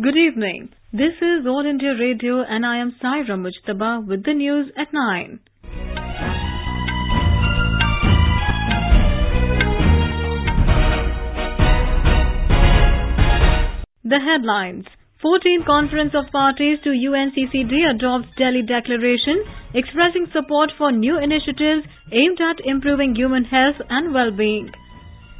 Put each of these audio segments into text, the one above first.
Good evening. This is All India Radio and I am Saira Mujtaba with the news at 9. The headlines 14th Conference of Parties to UNCCD adopts Delhi Declaration expressing support for new initiatives aimed at improving human health and well-being.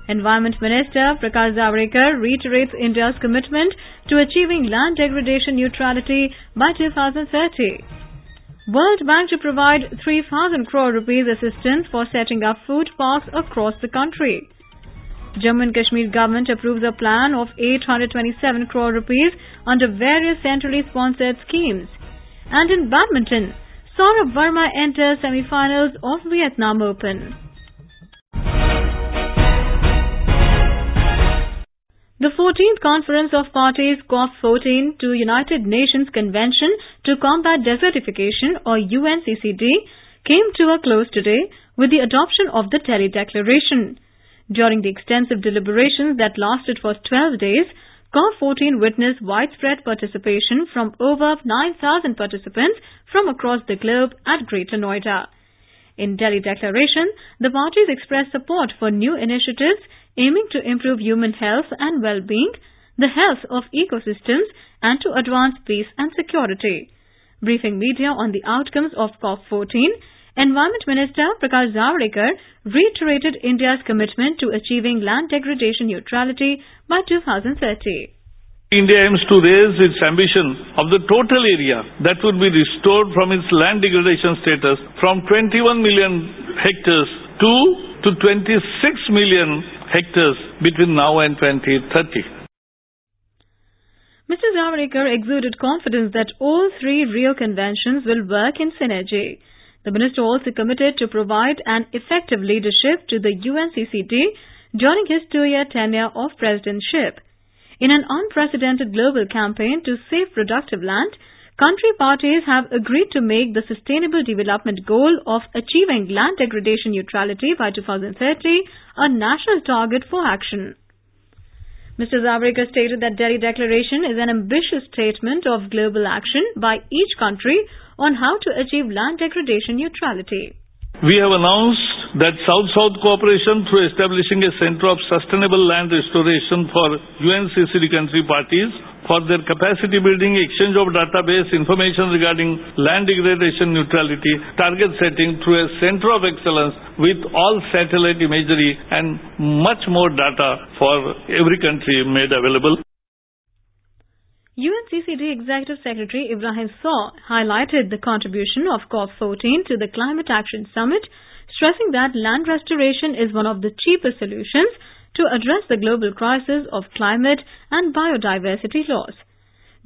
Environment Minister Prakash Javadekar reiterates India's commitment to achieving land degradation neutrality by 2030. World Bank to provide 3,000 crore rupees assistance for setting up food parks across the country. Jammu and Kashmir government approves a plan of 827 crore rupees under various centrally sponsored schemes. And in badminton, Sourabh Verma enters semi-finals of Vietnam Open. The 14th Conference of Parties COP14 to United Nations Convention to Combat Desertification or UNCCD came to a close today with the adoption of the Delhi Declaration. During the extensive deliberations that lasted for 12 days, COP14 witnessed widespread participation from over 9,000 participants from across the globe at Greater Noida. In Delhi Declaration, the parties expressed support for new initiatives aiming to improve human health and well-being, the health of ecosystems and to advance peace and security. Briefing media on the outcomes of COP14, Environment Minister Prakash Javadekar reiterated India's commitment to achieving land degradation neutrality by 2030. India aims to raise its ambition of the total area that would be restored from its land degradation status from 21 million hectares to, to 26 million hectares between now and 2030. Mr. Javadekar exuded confidence that all three Rio conventions will work in synergy. The minister also committed to provide an effective leadership to the UNCCD during his two-year tenure of presidentship. In an unprecedented global campaign to save productive land, country parties have agreed to make the sustainable development goal of achieving land degradation neutrality by 2030 a national target for action. Mr. Javadekar stated that Delhi Declaration is an ambitious statement of global action by each country on how to achieve land degradation neutrality. We have announced that South-South cooperation through establishing a center of sustainable land restoration for UNCCD country parties for their capacity building, exchange of database, information regarding land degradation neutrality, target setting through a center of excellence with all satellite imagery and much more data for every country made available. UNCCD Executive Secretary Ibrahim Thiaw highlighted the contribution of COP14 to the Climate Action Summit, stressing that land restoration is one of the cheapest solutions to address the global crisis of climate and biodiversity loss.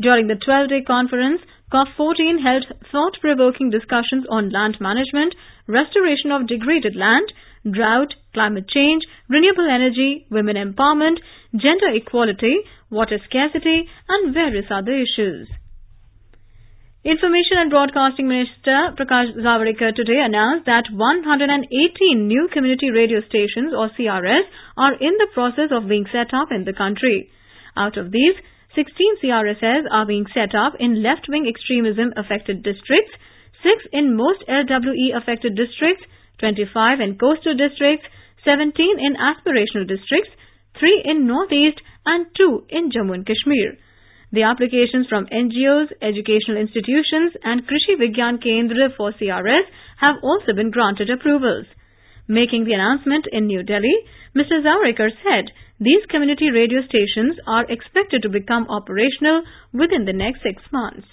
During the 12-day conference, COP14 held thought-provoking discussions on land management, restoration of degraded land, drought, climate change, renewable energy, women empowerment, gender equality, water scarcity and various other issues. Information and Broadcasting Minister Prakash Javadekar today announced that 118 new community radio stations or CRS are in the process of being set up in the country. Out of these, 16 CRSs are being set up in left-wing extremism affected districts, 6 in most LWE affected districts, 25 in coastal districts, 17 in aspirational districts, 3 in northeast and 2 in Jammu and Kashmir. The applications from NGOs, educational institutions and Krishi Vigyan Kendra for CRS have also been granted approvals. Making the announcement in New Delhi, Mr. Javadekar said these community radio stations are expected to become operational within the next six months.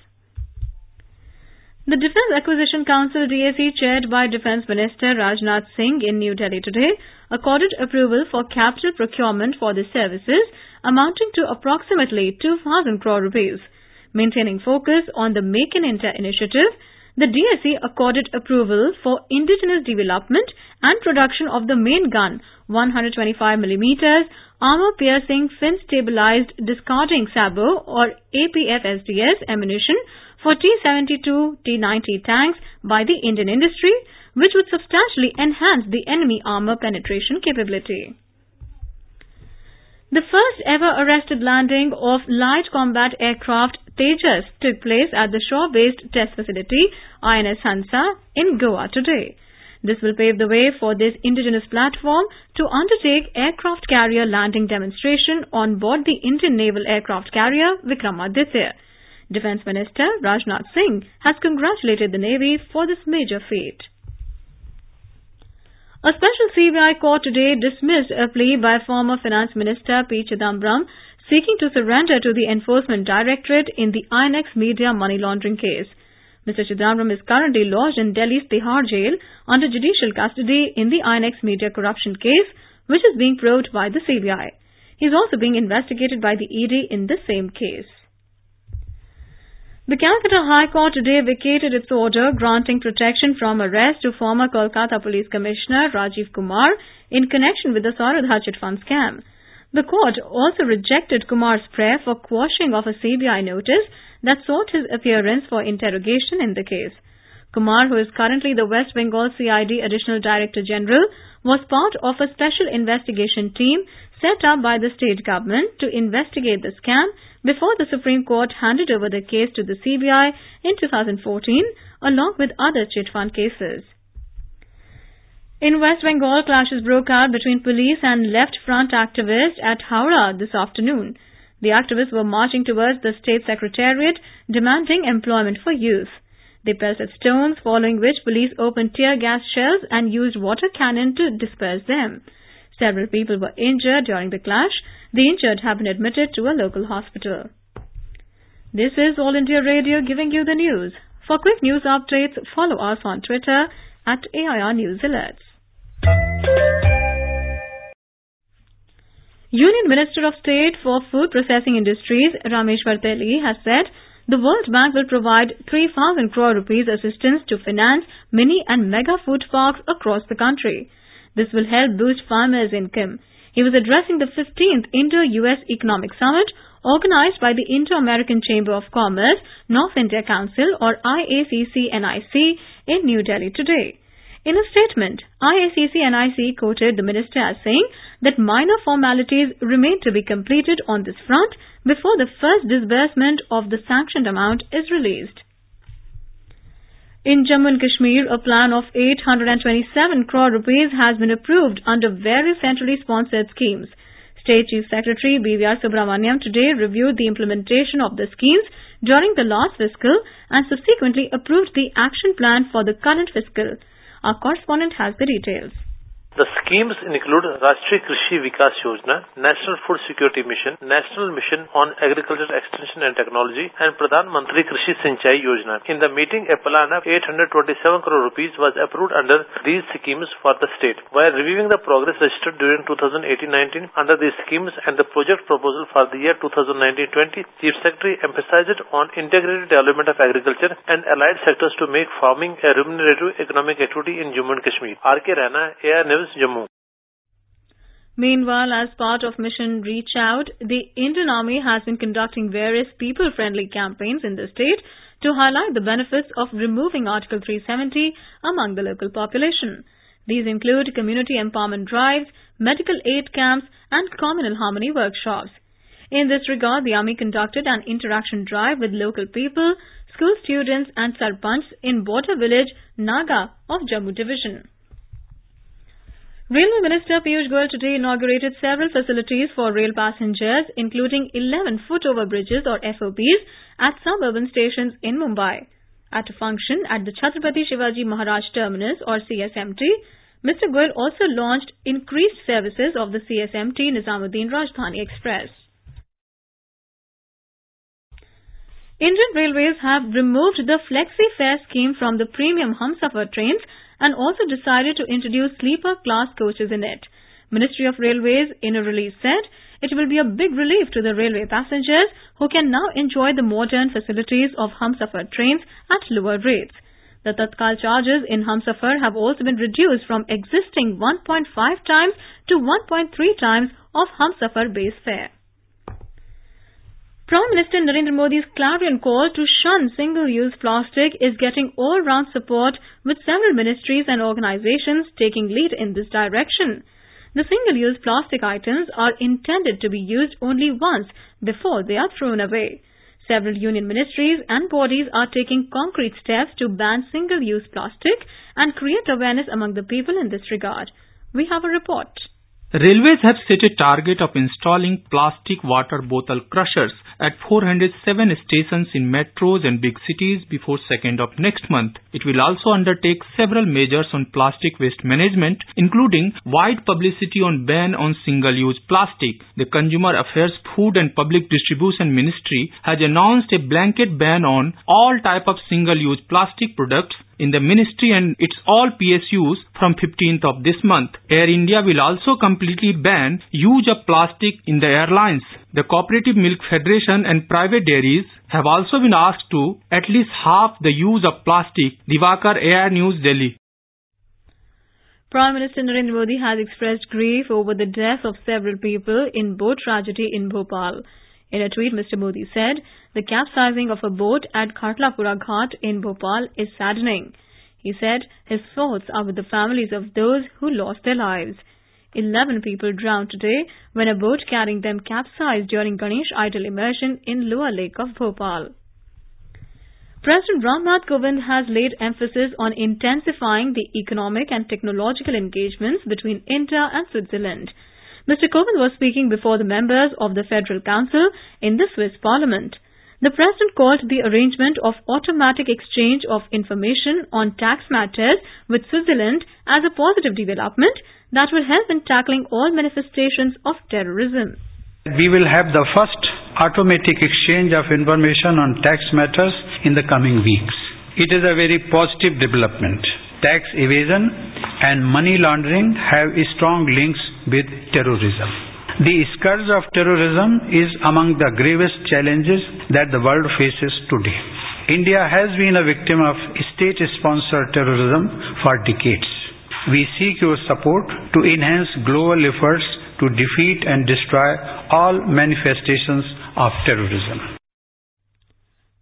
The Defence Acquisition Council DAC chaired by Defence Minister Rajnath Singh in New Delhi today accorded approval for capital procurement for the services amounting to approximately 2,000 crore rupees. Maintaining focus on the Make in India initiative, the DAC accorded approval for indigenous development and production of the main gun 125 mm armor piercing fin stabilized discarding sabot or APFSDS ammunition for T-72, T-90 tanks by the Indian industry, which would substantially enhance the enemy armor penetration capability. The first ever arrested landing of light combat aircraft Tejas took place at the shore-based test facility INS Hansa in Goa today. This will pave the way for this indigenous platform to undertake aircraft carrier landing demonstration on board the Indian naval aircraft carrier Vikramaditya. Defence Minister Rajnath Singh has congratulated the Navy for this major feat. A special CBI court today dismissed a plea by former Finance Minister P. Chidambaram seeking to surrender to the Enforcement Directorate in the INX Media money laundering case. Mr. Chidambaram is currently lodged in Delhi's Tihar jail under judicial custody in the INX Media corruption case, which is being probed by the CBI. He is also being investigated by the ED in the same case. The Calcutta High Court today vacated its order granting protection from arrest to former Kolkata Police Commissioner Rajiv Kumar in connection with the chit fund scam. The court also rejected Kumar's prayer for quashing of a CBI notice that sought his appearance for interrogation in the case. Kumar, who is currently the West Bengal CID Additional Director General, was part of a special investigation team set up by the state government to investigate the scam before the Supreme Court handed over the case to the CBI in 2014 along with other chit fund cases. In West Bengal, clashes broke out between police and left front activists at Howrah this afternoon. The activists were marching towards the state secretariat demanding employment for youth. They pelted stones, following which police opened tear gas shells and used water cannon to disperse them. Several people were injured during the clash. The injured have been admitted to a local hospital. This is All India Radio giving you the news. For quick news updates, follow us on Twitter at AIR News Alerts. Union Minister of State for Food Processing Industries, Rameshwar Teli, has said the World Bank will provide 3,000 crore rupees assistance to finance mini and mega food parks across the country. This will help boost farmers' income. He was addressing the 15th Indo-US Economic Summit organized by the Indo-American Chamber of Commerce North India Council or IACC-NIC in New Delhi today. In a statement, IACC-NIC quoted the minister as saying that minor formalities remain to be completed on this front before the first disbursement of the sanctioned amount is released. In Jammu and Kashmir, a plan of 827 crore rupees has been approved under various centrally sponsored schemes. State Chief Secretary BVR Subrahmanyam today reviewed the implementation of the schemes during the last fiscal and subsequently approved the action plan for the current fiscal. Our correspondent has the details. The schemes include Rashtriya Krishi Vikas Yojana, National Food Security Mission, National Mission on Agricultural Extension and Technology, and Pradhan Mantri Krishi Sinchai Yojana. In the meeting, a plan of 827 crore rupees was approved under these schemes for the state. While reviewing the progress registered during 2018-19 under these schemes and the project proposal for the year 2019-20, Chief Secretary emphasized on integrated development of agriculture and allied sectors to make farming a remunerative economic activity in Jammu and Kashmir. R.K. Rana, AIR News, Jammu. Meanwhile, as part of Mission Reach Out, the Indian Army has been conducting various people-friendly campaigns in the state to highlight the benefits of removing Article 370 among the local population. These include community empowerment drives, medical aid camps, and communal harmony workshops. In this regard, the Army conducted an interaction drive with local people, school students, and sarpanchs in border village Naga of Jammu Division. Railway Minister Piyush Goyal today inaugurated several facilities for rail passengers, including 11 foot-over bridges or FOBs at suburban stations in Mumbai. At a function at the Chhatrapati Shivaji Maharaj Terminus or CSMT, Mr. Goyal also launched increased services of the CSMT Nizamuddin Rajdhani Express. Indian Railways have removed the flexi fare scheme from the premium Humsafar trains and also decided to introduce sleeper class coaches in it. Ministry of Railways in a release said it will be a big relief to the railway passengers who can now enjoy the modern facilities of Humsafar trains at lower rates. The Tatkal charges in Humsafar have also been reduced from existing 1.5 times to 1.3 times of Humsafar base fare. Prime Minister Narendra Modi's clarion call to shun single-use plastic is getting all-round support with several ministries and organizations taking lead in this direction. The single-use plastic items are intended to be used only once before they are thrown away. Several union ministries and bodies are taking concrete steps to ban single-use plastic and create awareness among the people in this regard. We have a report. Railways have set a target of installing plastic water bottle crushers at 407 stations in metros and big cities before 2nd of next month. It will also undertake several measures on plastic waste management, including wide publicity on ban on single-use plastic. The Consumer Affairs, Food and Public Distribution Ministry has announced a blanket ban on all type of single-use plastic products in the ministry and its all PSUs from 15th of this month. Air India will also completely ban use of plastic in the airlines. The Cooperative Milk Federation and private dairies have also been asked to at least half the use of plastic. Divakar Air News Delhi. Prime Minister Narendra Modi has expressed grief over the death of several people in boat tragedy in Bhopal. In a tweet, Mr. Modi said, the capsizing of a boat at Khatlapura Ghat in Bhopal is saddening. He said his thoughts are with the families of those who lost their lives. Eleven people drowned today when a boat carrying them capsized during Ganesh idol immersion in Lower Lake of Bhopal. President Ramnath Kovind has laid emphasis on intensifying the economic and technological engagements between India and Switzerland. Mr. Kovind was speaking before the members of the Federal Council in the Swiss Parliament. The President called the arrangement of automatic exchange of information on tax matters with Switzerland as a positive development that will help in tackling all manifestations of terrorism. We will have the first automatic exchange of information on tax matters in the coming weeks. It is a very positive development. Tax evasion and money laundering have strong links with terrorism. The scourge of terrorism is among the gravest challenges that the world faces today. India has been a victim of state-sponsored terrorism for decades. We seek your support to enhance global efforts to defeat and destroy all manifestations of terrorism.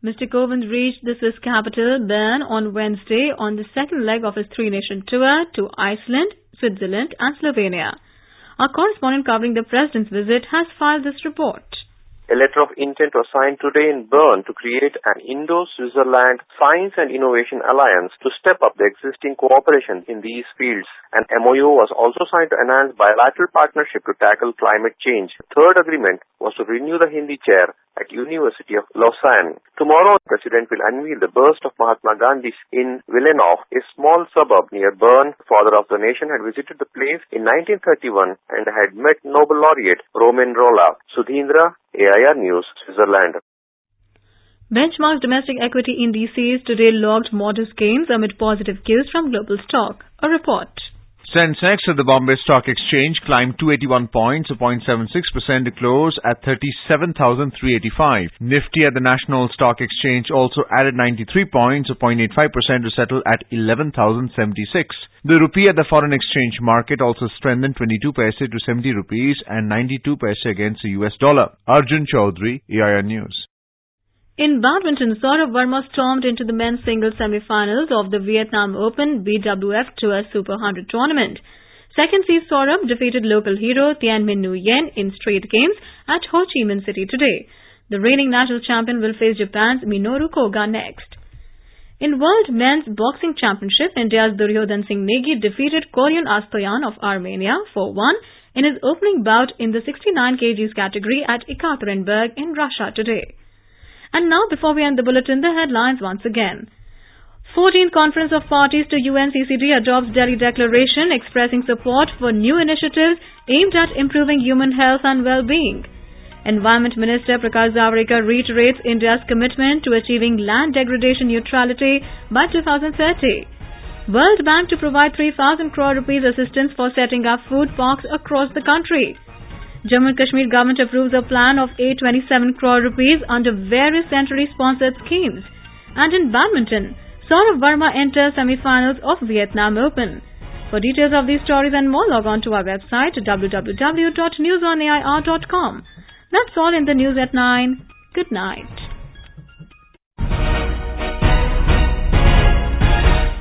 Mr. Kovind reached the Swiss capital Bern on Wednesday on the second leg of his three-nation tour to Iceland, Switzerland and Slovenia. Our correspondent covering the president's visit has filed this report. A letter of intent was signed today in Bern to create an Indo-Switzerland Science and Innovation Alliance to step up the existing cooperation in these fields. An MOU was also signed to enhance bilateral partnership to tackle climate change. Third agreement was to renew the Hindi chair at University of Lausanne. Tomorrow, President will unveil the bust of Mahatma Gandhi in Villeneuve, a small suburb near Bern. Father of the nation had visited the place in 1931 and had met Nobel laureate Romain Rolland. Sudhindra, AIR News, Switzerland. Benchmark domestic equity indices today logged modest gains amid positive cues from global stock. A report. Sensex at the Bombay Stock Exchange climbed 281 points, or 0.76% to close at 37,385. Nifty at the National Stock Exchange also added 93 points, or 0.85% to settle at 11,076. The rupee at the foreign exchange market also strengthened 22 paise to 70 rupees and 92 paise against the US dollar. Arjun Chaudhary, AIR News. In badminton, Sourabh Verma stormed into the men's singles semi-finals of the Vietnam Open BWF Tour Super 100 tournament. Second seed Sourabh defeated local hero Tien Minh Nguyen in straight games at Ho Chi Minh City today. The reigning national champion will face Japan's Minoru Koga next. In World Men's Boxing Championship, India's Duryodhan Singh Negi defeated Korean Astoyan of Armenia 4-1 in his opening bout in the 69 kgs category at Ekaterinburg in Russia today. And now, before we end the bulletin, the headlines once again. 14th Conference of Parties to UNCCD adopts Delhi Declaration expressing support for new initiatives aimed at improving human health and well-being. Environment Minister Prakash Javadekar reiterates India's commitment to achieving land degradation neutrality by 2030. World Bank to provide 3,000 crore rupees assistance for setting up food parks across the country. Jammu and Kashmir government approves a plan of 827 crore rupees under various centrally sponsored schemes. And in badminton, Sourabh Verma enters semi-finals of Vietnam Open. For details of these stories and more, log on to our website www.newsonair.com. That's all in the news at 9. Good night.